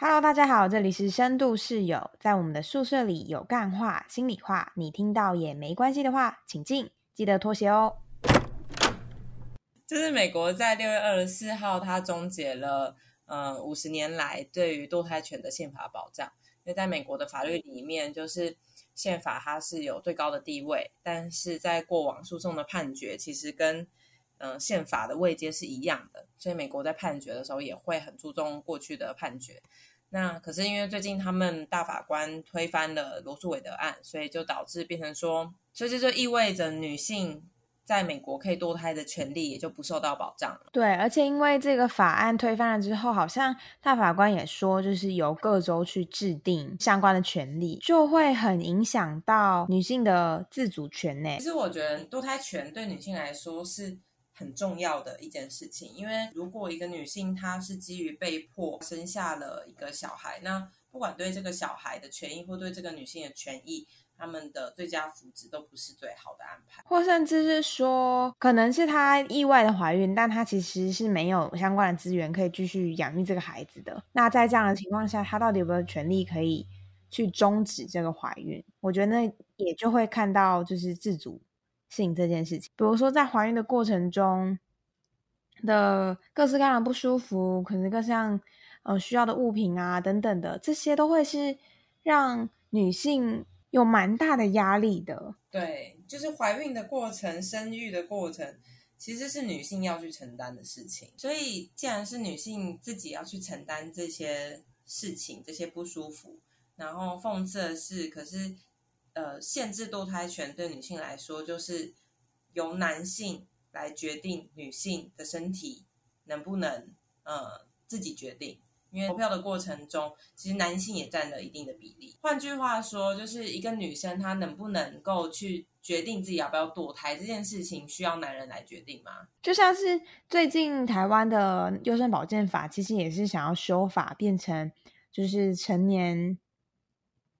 Hello，大家好，这里是深度室友，在我们的宿舍里有干话、心里话，你听到也没关系的话，请进，记得脱鞋哦。就是美国在六月二十四号，它终结了呃五十年来对于堕胎权的宪法保障。因为在美国的法律里面，就是宪法它是有最高的地位，但是在过往诉讼的判决，其实跟嗯宪法的位阶是一样的，所以美国在判决的时候也会很注重过去的判决。那可是因为最近他们大法官推翻了罗素韦德案，所以就导致变成说，所以这就意味着女性在美国可以堕胎的权利也就不受到保障了。对，而且因为这个法案推翻了之后，好像大法官也说，就是由各州去制定相关的权利，就会很影响到女性的自主权呢。其实我觉得堕胎权对女性来说是。很重要的一件事情，因为如果一个女性她是基于被迫生下了一个小孩，那不管对这个小孩的权益或对这个女性的权益，他们的最佳福祉都不是最好的安排，或甚至是说，可能是她意外的怀孕，但她其实是没有相关的资源可以继续养育这个孩子的。那在这样的情况下，她到底有没有权利可以去终止这个怀孕？我觉得那也就会看到就是自主。性这件事情，比如说在怀孕的过程中的各式各样的不舒服，可能各项呃需要的物品啊等等的，这些都会是让女性有蛮大的压力的。对，就是怀孕的过程、生育的过程，其实是女性要去承担的事情。所以，既然是女性自己要去承担这些事情、这些不舒服，然后讽刺的是，可是。呃，限制堕胎权对女性来说，就是由男性来决定女性的身体能不能呃自己决定。因为投票的过程中，其实男性也占了一定的比例。换句话说，就是一个女生她能不能够去决定自己要不要堕胎这件事情，需要男人来决定吗？就像是最近台湾的优生保健法，其实也是想要修法，变成就是成年。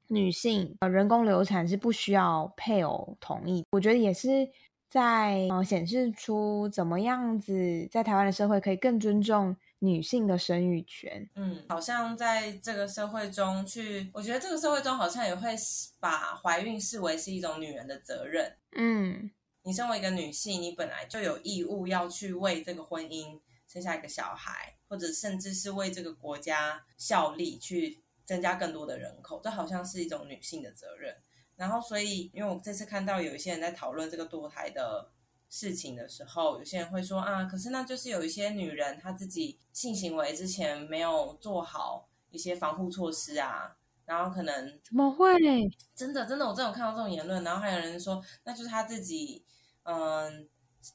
女性呃人工流产是不需要配偶同意，我觉得也是在呃显示出怎么样子在台湾的社会可以更尊重女性的生育权。嗯，好像在这个社会中去，我觉得这个社会中好像也会把怀孕视为是一种女人的责任。嗯，你身为一个女性，你本来就有义务要去为这个婚姻生下一个小孩，或者甚至是为这个国家效力去。增加更多的人口，这好像是一种女性的责任。然后，所以，因为我这次看到有一些人在讨论这个堕胎的事情的时候，有些人会说啊，可是那就是有一些女人她自己性行为之前没有做好一些防护措施啊，然后可能怎么会？真的，真的，我真有看到这种言论。然后还有人说，那就是她自己嗯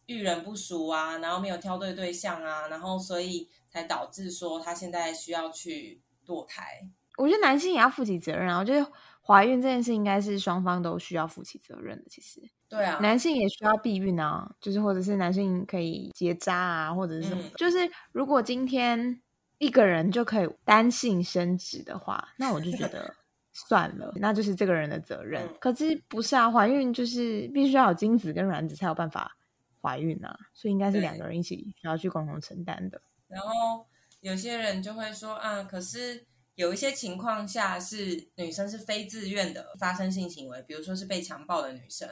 遇人不淑啊，然后没有挑对对象啊，然后所以才导致说她现在需要去堕胎。我觉得男性也要负起责任啊！我觉得怀孕这件事应该是双方都需要负起责任的。其实，对啊，男性也需要避孕啊，就是或者是男性可以结扎啊，或者是什么。就是如果今天一个人就可以单性生殖的话，那我就觉得 算了，那就是这个人的责任。可是不是啊，怀孕就是必须要有精子跟卵子才有办法怀孕啊，所以应该是两个人一起需要去共同承担的。然后有些人就会说啊，可是。有一些情况下是女生是非自愿的发生性行为，比如说是被强暴的女生，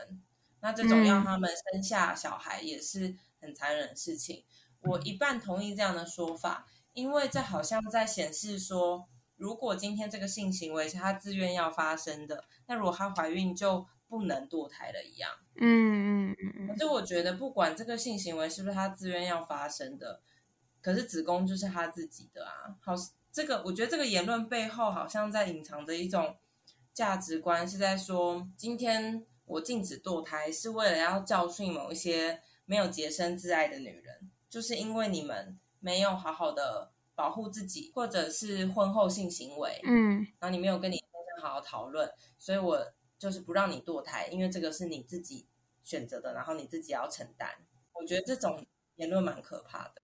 那这种要他们生下小孩也是很残忍的事情。我一半同意这样的说法，因为这好像在显示说，如果今天这个性行为是她自愿要发生的，那如果她怀孕就不能堕胎了一样。嗯嗯嗯。可是我觉得，不管这个性行为是不是她自愿要发生的，可是子宫就是她自己的啊，好。这个我觉得这个言论背后好像在隐藏着一种价值观，是在说今天我禁止堕胎是为了要教训某一些没有洁身自爱的女人，就是因为你们没有好好的保护自己，或者是婚后性行为，嗯，然后你没有跟你先生好好讨论，所以我就是不让你堕胎，因为这个是你自己选择的，然后你自己要承担。我觉得这种言论蛮可怕的。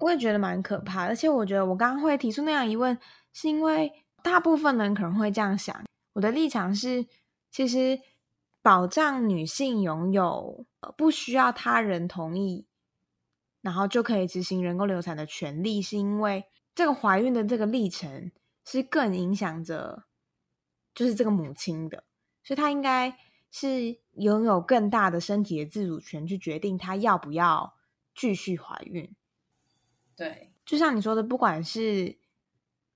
我也觉得蛮可怕，而且我觉得我刚刚会提出那样疑问，是因为大部分人可能会这样想。我的立场是，其实保障女性拥有不需要他人同意，然后就可以执行人工流产的权利，是因为这个怀孕的这个历程是更影响着就是这个母亲的，所以她应该是拥有更大的身体的自主权，去决定她要不要继续怀孕。对，就像你说的，不管是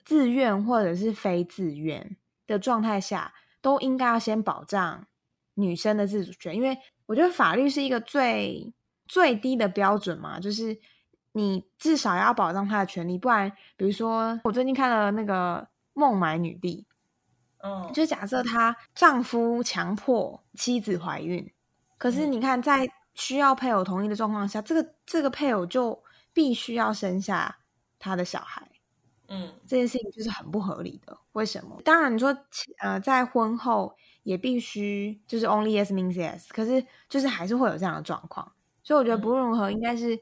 自愿或者是非自愿的状态下，都应该要先保障女生的自主权，因为我觉得法律是一个最最低的标准嘛，就是你至少要保障她的权利，不然，比如说我最近看了那个《孟买女帝》，嗯，就假设她丈夫强迫妻子怀孕，可是你看在需要配偶同意的状况下，这个这个配偶就必须要生下他的小孩。嗯，这件事情就是很不合理的。为什么？当然，你说呃，在婚后也必须就是 only yes means yes，可是就是还是会有这样的状况。所以我觉得不论如何，应该是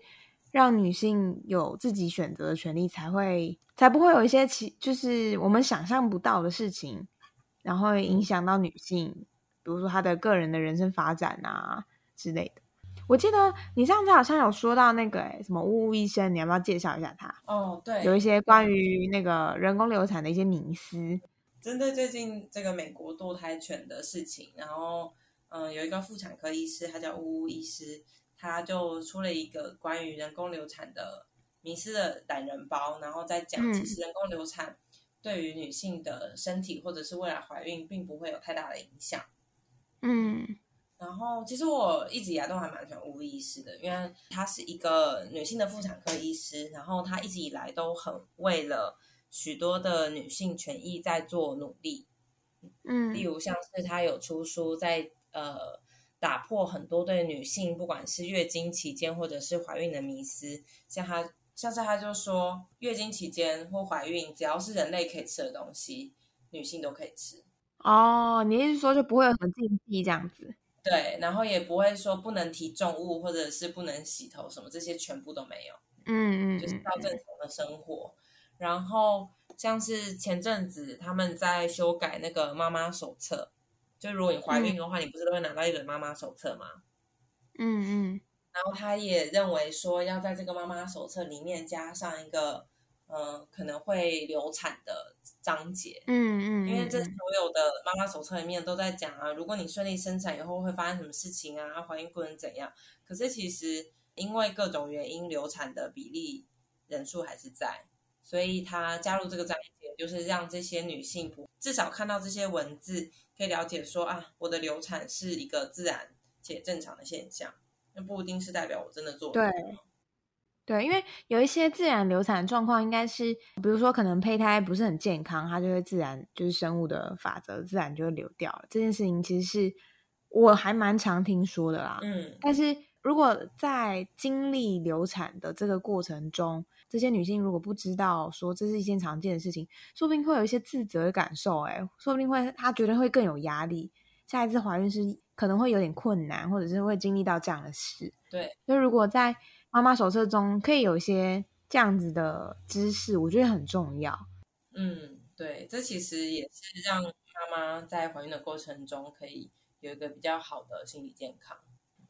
让女性有自己选择的权利，才会才不会有一些其就是我们想象不到的事情，然后影响到女性，比如说她的个人的人生发展啊之类的。我记得你上次好像有说到那个诶什么呜呜医生，你要不要介绍一下他？哦，对，有一些关于那个人工流产的一些迷思。针对最近这个美国堕胎权的事情，然后嗯，有一个妇产科医师，他叫呜呜医师，他就出了一个关于人工流产的迷思的懒人包，然后再讲，其实人工流产对于女性的身体或者是未来怀孕，并不会有太大的影响。嗯。然后，其实我一直以来都还蛮喜欢吴医师的，因为他是一个女性的妇产科医师，然后他一直以来都很为了许多的女性权益在做努力。嗯，例如像是他有出书，在呃打破很多对女性不管是月经期间或者是怀孕的迷思，像他像是他就说，月经期间或怀孕，只要是人类可以吃的东西，女性都可以吃。哦，你意思说就不会有什么禁忌这样子？对，然后也不会说不能提重物，或者是不能洗头什么，这些全部都没有。嗯嗯，就是到正常的生活。然后像是前阵子他们在修改那个妈妈手册，就如果你怀孕的话，你不是都会拿到一本妈妈手册吗？嗯嗯。然后他也认为说，要在这个妈妈手册里面加上一个。嗯，可能会流产的章节，嗯嗯，因为这所有的妈妈手册里面都在讲啊，如果你顺利生产以后会发生什么事情啊，怀孕过程怎样。可是其实因为各种原因，流产的比例人数还是在，所以他加入这个章节，就是让这些女性不至少看到这些文字，可以了解说啊，我的流产是一个自然且正常的现象，那不一定是代表我真的做对。对，因为有一些自然流产状况，应该是比如说可能胚胎不是很健康，它就会自然就是生物的法则，自然就会流掉了。这件事情其实是我还蛮常听说的啦。嗯，但是如果在经历流产的这个过程中，这些女性如果不知道说这是一件常见的事情，说不定会有一些自责的感受。哎，说不定会她觉得会更有压力，下一次怀孕是可能会有点困难，或者是会经历到这样的事。对，就如果在妈妈手册中可以有一些这样子的知识，我觉得很重要。嗯，对，这其实也是让妈妈在怀孕的过程中可以有一个比较好的心理健康。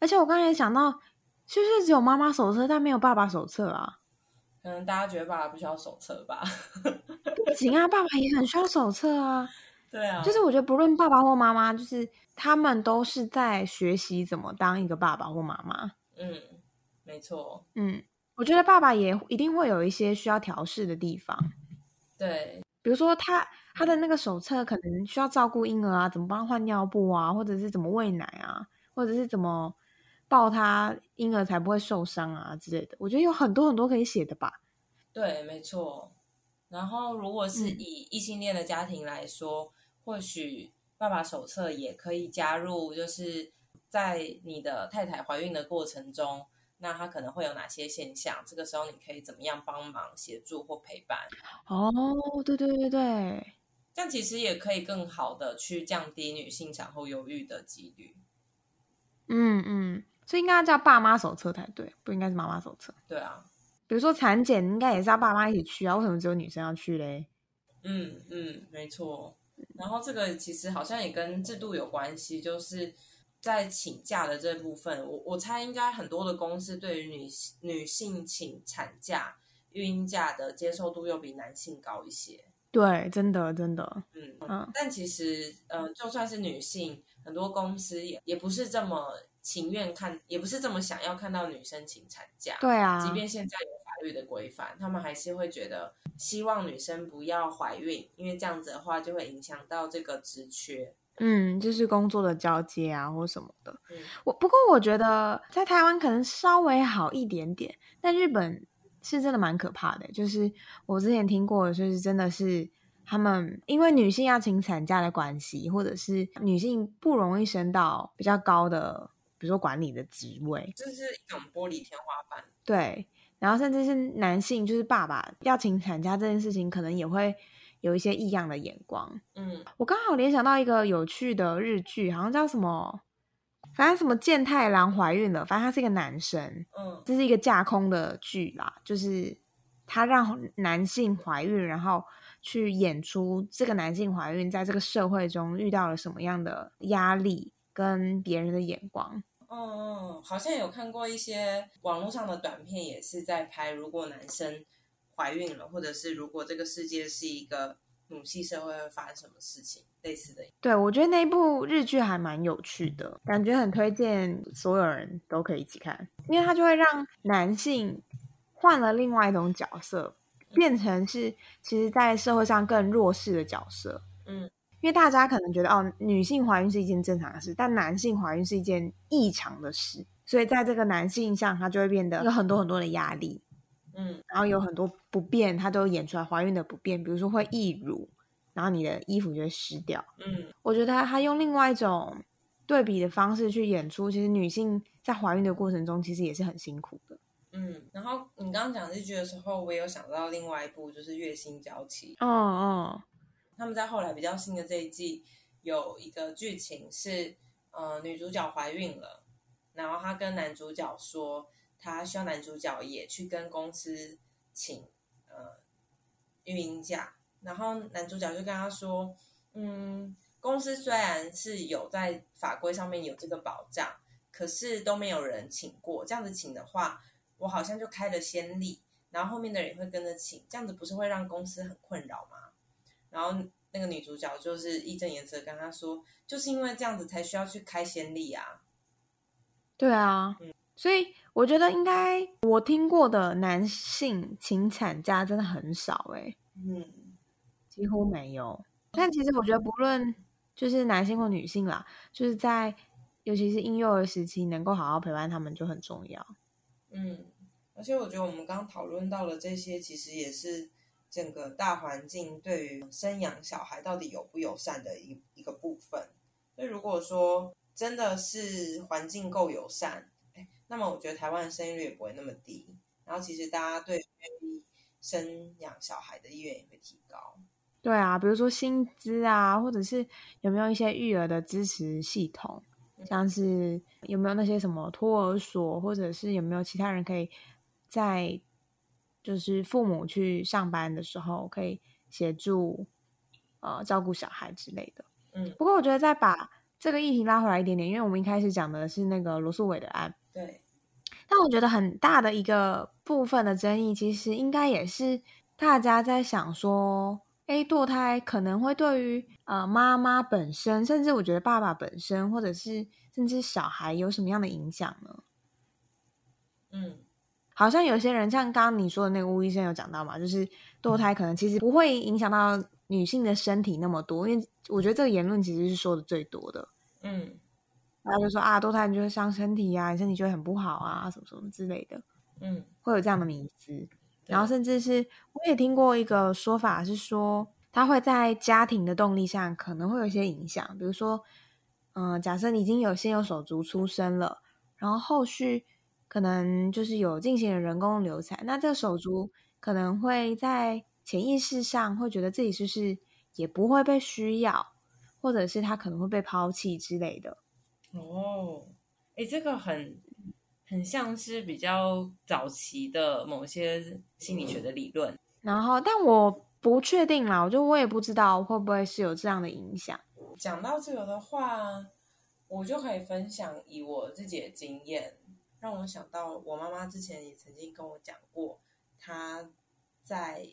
而且我刚才也想到，是不是只有妈妈手册，但没有爸爸手册啊？可能大家觉得爸爸不需要手册吧？不行啊，爸爸也很需要手册啊。对啊，就是我觉得不论爸爸或妈妈，就是他们都是在学习怎么当一个爸爸或妈妈。嗯。没错，嗯，我觉得爸爸也一定会有一些需要调试的地方，对，比如说他他的那个手册可能需要照顾婴儿啊，怎么帮他换尿布啊，或者是怎么喂奶啊，或者是怎么抱他婴儿才不会受伤啊之类的，我觉得有很多很多可以写的吧。对，没错。然后如果是以异性恋的家庭来说，或许爸爸手册也可以加入，就是在你的太太怀孕的过程中。那他可能会有哪些现象？这个时候你可以怎么样帮忙协助或陪伴？哦，对对对对，这样其实也可以更好的去降低女性产后忧郁的几率。嗯嗯，所以应该叫爸妈手册才对，不应该是妈妈手册。对啊，比如说产检应该也是要爸妈一起去啊，为什么只有女生要去嘞？嗯嗯，没错。然后这个其实好像也跟制度有关系，就是。在请假的这部分，我我猜应该很多的公司对于女女性请产假、孕假的接受度又比男性高一些。对，真的真的，嗯嗯但其实，呃、就算是女性，很多公司也也不是这么情愿看，也不是这么想要看到女生请产假。对啊，即便现在有法律的规范，他们还是会觉得希望女生不要怀孕，因为这样子的话就会影响到这个职缺。嗯，就是工作的交接啊，或什么的。嗯我不过我觉得在台湾可能稍微好一点点，但日本是真的蛮可怕的。就是我之前听过，就是真的是他们因为女性要请产假的关系，或者是女性不容易升到比较高的，比如说管理的职位，这是一种玻璃天花板。对，然后甚至是男性，就是爸爸要请产假这件事情，可能也会有一些异样的眼光。嗯我刚好联想到一个有趣的日剧，好像叫什么，反正什么健太郎怀孕了，反正他是一个男生，嗯这是一个架空的剧啦，就是他让男性怀孕，然后去演出这个男性怀孕在这个社会中遇到了什么样的压力跟别人的眼光。嗯嗯，好像有看过一些网络上的短片，也是在拍如果男生怀孕了，或者是如果这个世界是一个母系社会会发生什么事情，类似的。对我觉得那部日剧还蛮有趣的，感觉很推荐所有人都可以一起看，因为它就会让男性换了另外一种角色，变成是其实在社会上更弱势的角色。嗯因为大家可能觉得哦，女性怀孕是一件正常的事，但男性怀孕是一件异常的事，所以在这个男性上，他就会变得有很多很多的压力，嗯然后有很多不便，他都演出来怀孕的不便，比如说会溢乳，然后你的衣服就会湿掉。嗯我觉得他用另外一种对比的方式去演出，其实女性在怀孕的过程中，其实也是很辛苦的。嗯。然后你刚刚讲日剧的时候，我也有想到另外一部，就是《月薪娇妻》。哦哦，他们在后来比较新的这一季有一个剧情是，呃，女主角怀孕了，然后她跟男主角说，她希望男主角也去跟公司请呃孕婴假，然后男主角就跟他说，嗯，公司虽然是有在法规上面有这个保障，可是都没有人请过，这样子请的话，我好像就开了先例，然后后面的人也会跟着请，这样子不是会让公司很困扰吗？然后那个女主角就是义正言辞地跟他说，就是因为这样子才需要去开先例啊。对啊，嗯所以我觉得应该我听过的男性请产假真的很少诶、嗯几乎没有。但其实我觉得，不论就是男性或女性啦，就是在尤其是婴幼儿时期，能够好好陪伴他们就很重要。嗯，而且我觉得我们刚刚讨论到了这些，其实也是整个大环境对于生养小孩到底友不友善的一一个部分。所以如果说真的是环境够友善，哎，那么我觉得台湾的生育率也不会那么低。然后其实大家对愿意生养小孩的意愿也会提高。对啊，比如说薪资啊，或者是有没有一些育儿的支持系统，像是有没有那些什么托儿所，或者是有没有其他人可以在就是父母去上班的时候可以协助呃照顾小孩之类的。嗯，不过我觉得再把这个议题拉回来一点点，因为我们一开始讲的是那个罗素伟的案，对，但我觉得很大的一个部分的争议，其实应该也是大家在想说，诶，堕胎可能会对于呃妈妈本身，甚至我觉得爸爸本身，或者是甚至小孩有什么样的影响呢？嗯好像有些人像刚刚你说的那个吴医生有讲到嘛，就是堕胎可能其实不会影响到女性的身体那么多，因为我觉得这个言论其实是说的最多的。嗯大家就说啊，堕胎你就会伤身体啊，你身体就会很不好啊，什么什么之类的。嗯会有这样的迷思。然后甚至是我也听过一个说法是说，他会在家庭的动力上可能会有一些影响，比如说，嗯、假设你已经有先有手足出生了，然后后续可能就是有进行了人工流产，那这个手足可能会在潜意识上会觉得自己是不是也不会被需要，或者是他可能会被抛弃之类的。哦，哎，这个很很像是比较早期的某些心理学的理论。然后，但我不确定啦，我就我也不知道会不会是有这样的影响。讲到这个的话，我就可以分享以我自己的经验，让我想到我妈妈之前也曾经跟我讲过，她在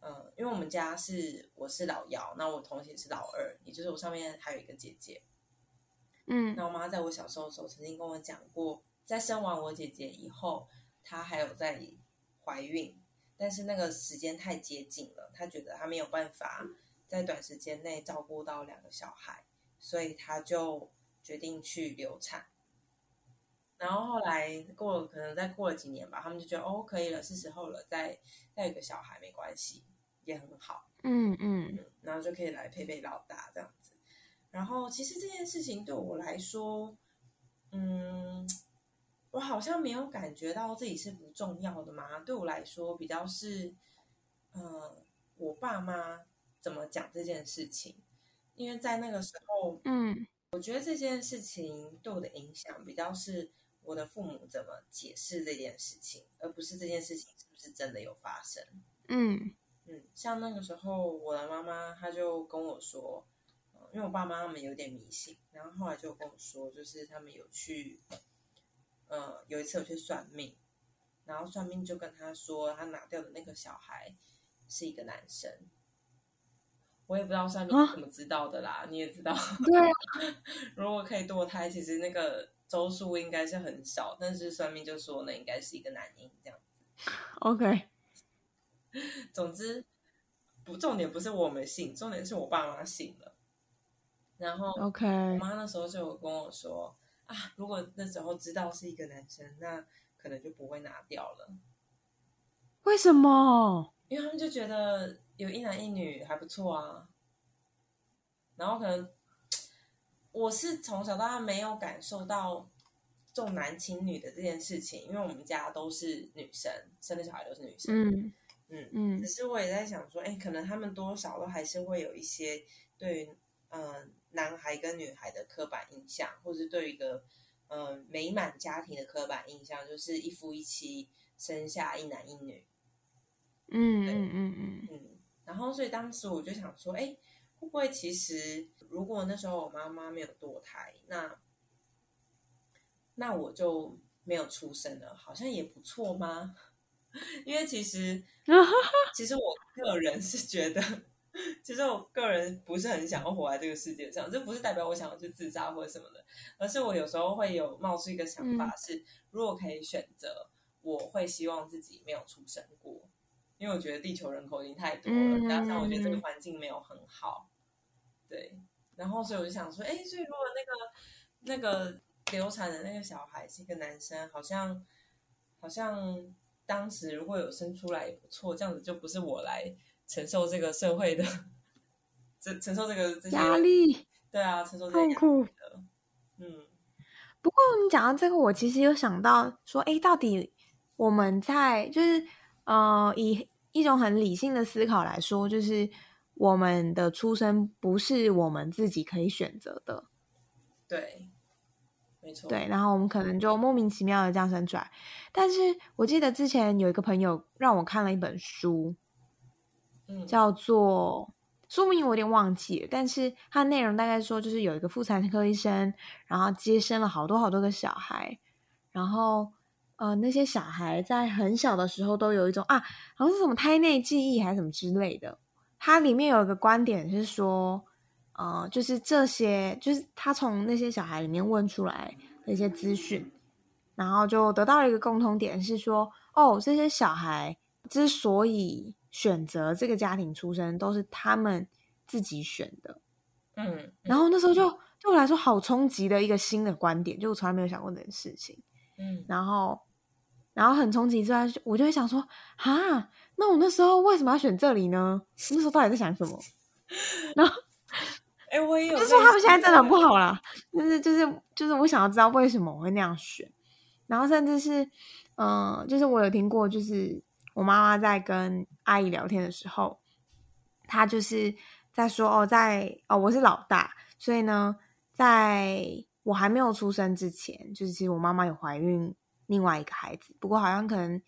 嗯，因为我们家是我是老幺，那我同时也是老二，也就是我上面还有一个姐姐。嗯那我妈在我小时候的时候曾经跟我讲过，在生完我姐姐以后，她还有在怀孕，但是那个时间太接近了，她觉得她没有办法在短时间内照顾到两个小孩，所以她就决定去流产。然后后来过了，可能再过了几年吧，他们就觉得哦，可以了，是时候了，再再有个小孩没关系，也很好。嗯嗯嗯，然后就可以来陪陪老大这样子。然后其实这件事情对我来说，嗯，我好像没有感觉到自己是不重要的嘛。对我来说，比较是，呃，我爸妈怎么讲这件事情，因为在那个时候，嗯我觉得这件事情对我的影响比较是我的父母怎么解释这件事情，而不是这件事情是不是真的有发生。嗯嗯，像那个时候，我的妈妈她就跟我说，呃因为我爸妈他们有点迷信，然后后来就跟我说，就是他们有去，呃，有一次有去算命，然后算命就跟他说，他拿掉的那个小孩是一个男生。我也不知道算命怎么知道的啦，你也知道，对啊，如果可以堕胎，其实那个周数应该是很少，但是算命就说那应该是一个男婴这样。，OK，总之，不重点不是我们信，重点是我爸妈信了。然后 OK，我妈那时候就有跟我说啊，如果那时候知道是一个男生，那可能就不会拿掉了，为什么？因为他们就觉得有一男一女还不错啊。然后可能我是从小到大没有感受到重男轻女的这件事情，因为我们家都是女生，生的小孩都是女生。嗯嗯嗯只是我也在想说，哎，可能他们多少都还是会有一些对于嗯、呃男孩跟女孩的刻板印象，或是对一个嗯、呃美满家庭的刻板印象，就是一夫一妻，生下一男一女。嗯嗯嗯嗯嗯，然后所以当时我就想说，哎，会不会其实如果那时候我妈妈没有堕胎，那那我就没有出生了，好像也不错吗？因为其实嗯，其实我个人是觉得，其实我个人不是很想要活在这个世界上，这不是代表我想要去自杀或者什么的，而是我有时候会有冒出一个想法是，如果可以选择，我会希望自己没有出生过，因为我觉得地球人口已经太多了，嗯加上我觉得这个环境没有很好，对，然后所以我就想说，哎，所以如果那个那个流产的那个小孩是一个男生，好像好像当时如果有生出来也不错，这样子就不是我来承受这个社会的，承承受这个这压，力对啊，承受痛苦。的，嗯不过你讲到这个，我其实有想到说，哎，到底我们在就是呃，以一种很理性的思考来说，就是我们的出生不是我们自己可以选择的，对，没错，对，然后我们可能就莫名其妙的这样生出来。但是我记得之前有一个朋友让我看了一本书，叫做书名我有点忘记了，但是它内容大概说就是有一个妇产科医生，然后接生了好多好多个小孩，然后呃那些小孩在很小的时候都有一种啊，好像是什么胎内记忆还是什么之类的。它里面有一个观点是说，呃，就是这些，就是他从那些小孩里面问出来的一些资讯，然后就得到了一个共同点是说，哦，这些小孩之所以选择这个家庭出身，都是他们自己选的。嗯，然后那时候就对我来说好冲击的一个新的观点，就我从来没有想过这件事情。嗯然后，然后很冲击之外，我就会想说，哈，那我那时候为什么要选这里呢？那时候到底在想什么？然后哎，我也有就，是他们现在真的很不好啦，就是就是就是我想要知道为什么我会那样选，然后甚至是，嗯、就是我有听过，就是我妈妈在跟阿姨聊天的时候，她就是在说哦，在哦我是老大，所以呢，在我还没有出生之前，就是其实我妈妈有怀孕另外一个孩子，不过好像可能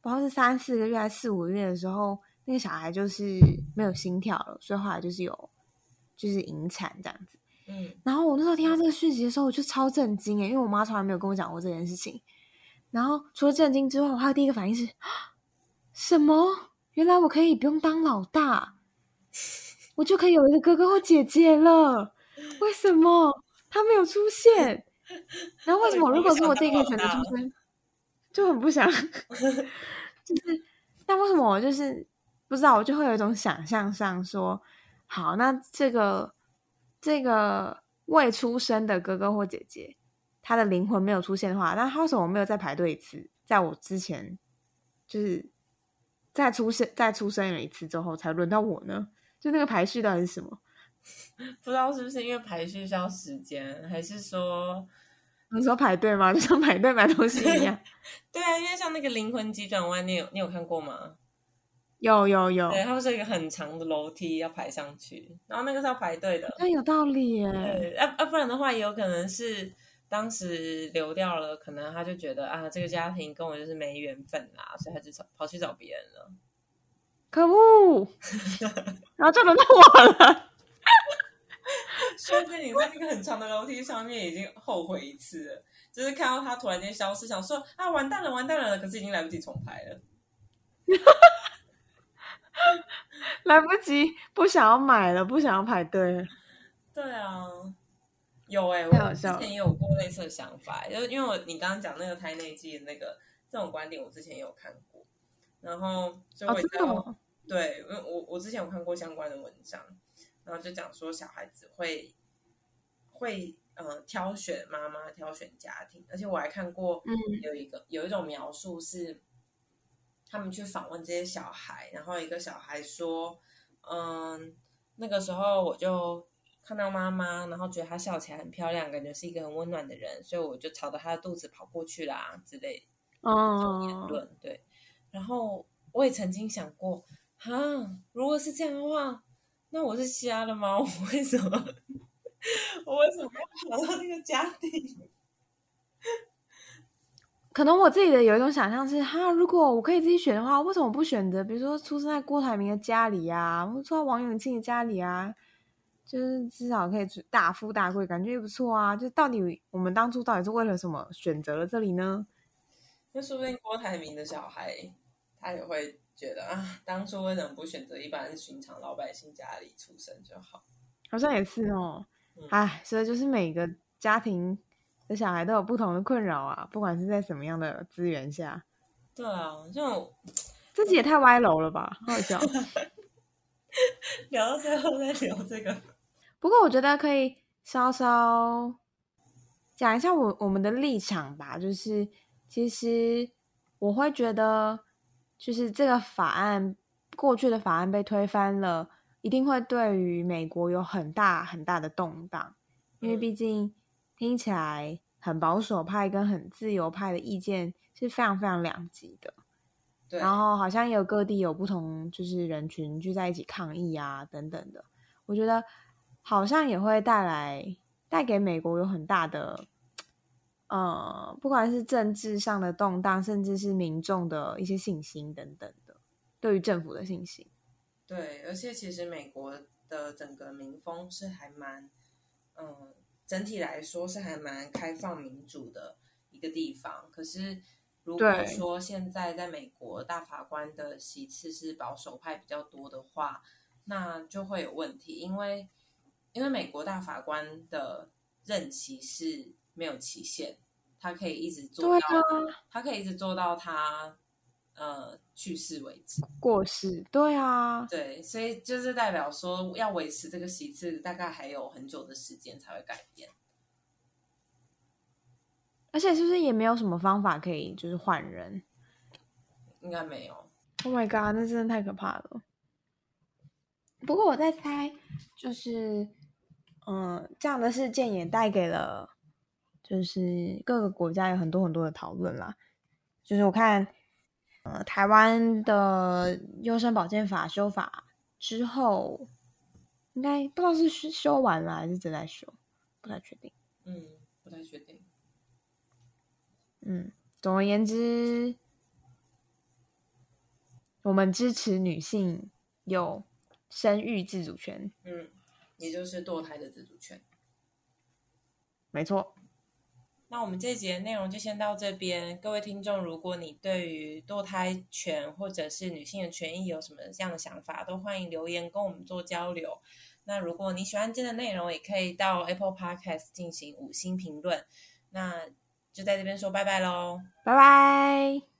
不知道是三四个月还是四五个月的时候，那个小孩就是没有心跳了，所以后来就是有就是引产这样子。嗯然后我那时候听到这个讯息的时候，我就超震惊诶，因为我妈从来没有跟我讲过这件事情。然后除了震惊之外，我还有第一个反应是：啊 什么？原来我可以不用当老大，我就可以有一个哥哥或姐姐了。为什么他没有出现？然后为什么如果说我自己可以选择出生，就很不想，就是但为什么我就是不知道，我就会有一种想象上说，好，那这个这个未出生的哥哥或姐姐，他的灵魂没有出现的话，那他为什么没有再排队一次？在我之前，就是再出生再出生了一次之后，才轮到我呢？就那个排序到底是什么？不知道是不是因为排序需要时间，还是说你说排队吗？就像排队买东西一样。对啊，因为像那个灵魂急转弯，你有你有看过吗？有有有，对，它不是一个很长的楼梯要排上去，然后那个是要排队的。那有道理耶。对，啊啊，不然的话也有可能是当时流掉了，可能他就觉得啊，这个家庭跟我就是没缘分啦，所以他就找跑去找别人了。可恶！然后就轮到我了。说不定你在那个很长的楼梯上面已经后悔一次了，就是看到他突然间消失，想说啊完蛋了完蛋了，可是已经来不及重拍了，来不及，不想要买了，不想要排队。对啊，有哎、太好我之前也有过类似的想法，就是因为我你刚刚讲那个胎内记的那个这种观点，我之前也有看过，然后所以哦，我知道？对，因为我我之前有看过相关的文章，然后就讲说小孩子会会呃挑选妈妈挑选家庭，而且我还看过嗯有一个有一种描述是他们去访问这些小孩，然后一个小孩说，嗯，那个时候我就看到妈妈，然后觉得她笑起来很漂亮，感觉是一个很温暖的人，所以我就朝着她的肚子跑过去啦之类这种言哦，论，对。然后我也曾经想过，哈，如果是这样的话，那我是瞎了吗？我为什么，我为什么要跑到那个家庭？可能我自己的有一种想象是，哈，如果我可以自己选的话，为什么不选择，比如说出生在郭台铭的家里啊，或者出在王永庆的家里啊，就是至少可以大富大贵，感觉也不错啊。就到底我们当初到底是为了什么选择了这里呢？那说不定郭台铭的小孩，他也会觉得啊，当初为什么不选择一般寻常老百姓家里出生就好？好像也是哦嗯。哎，所以就是每个家庭的小孩都有不同的困扰啊，不管是在什么样的资源下，对啊，这种自己也太歪楼了吧，好好笑。聊到最后再聊这个，不过我觉得可以稍稍讲一下我我们的立场吧，就是其实我会觉得，就是这个法案过去的法案被推翻了，一定会对于美国有很大很大的动荡，因为嗯。毕竟听起来很保守派跟很自由派的意见是非常非常两极的。对，然后好像也有各地有不同，就是人群聚在一起抗议啊等等的，我觉得好像也会带来带给美国有很大的，呃，不管是政治上的动荡，甚至是民众的一些信心等等的，对于政府的信心。对，而且其实美国的整个民风是还蛮，嗯，整体来说是还蛮开放民主的一个地方。可是如果对说现在在美国大法官的席次是保守派比较多的话，那就会有问题，因为因为美国大法官的任期是没有期限，他可以一直做到，啊，他可以一直做到他呃去世为止。过世，对啊，对，所以就是代表说，要维持这个席次，大概还有很久的时间才会改变。而且是不是也没有什么方法可以就是换人应该没有，？Oh my god，那真的太可怕了。不过我在猜，就是，嗯，这样的事件也带给了，就是各个国家有很多很多的讨论啦。就是我看，呃，台湾的优生保健法修法之后，应该不知道是修修完了还是正在修，不太确定。嗯，不太确定。嗯，总而言之，我们支持女性有生育自主权，嗯，也就是堕胎的自主权。没错。那我们这节内容就先到这边。各位听众，如果你对于堕胎权或者是女性的权益有什么这样的想法，都欢迎留言跟我们做交流。那如果你喜欢今天的内容，也可以到 Apple Podcast 进行五星评论。那就在这边说拜拜喽，拜拜。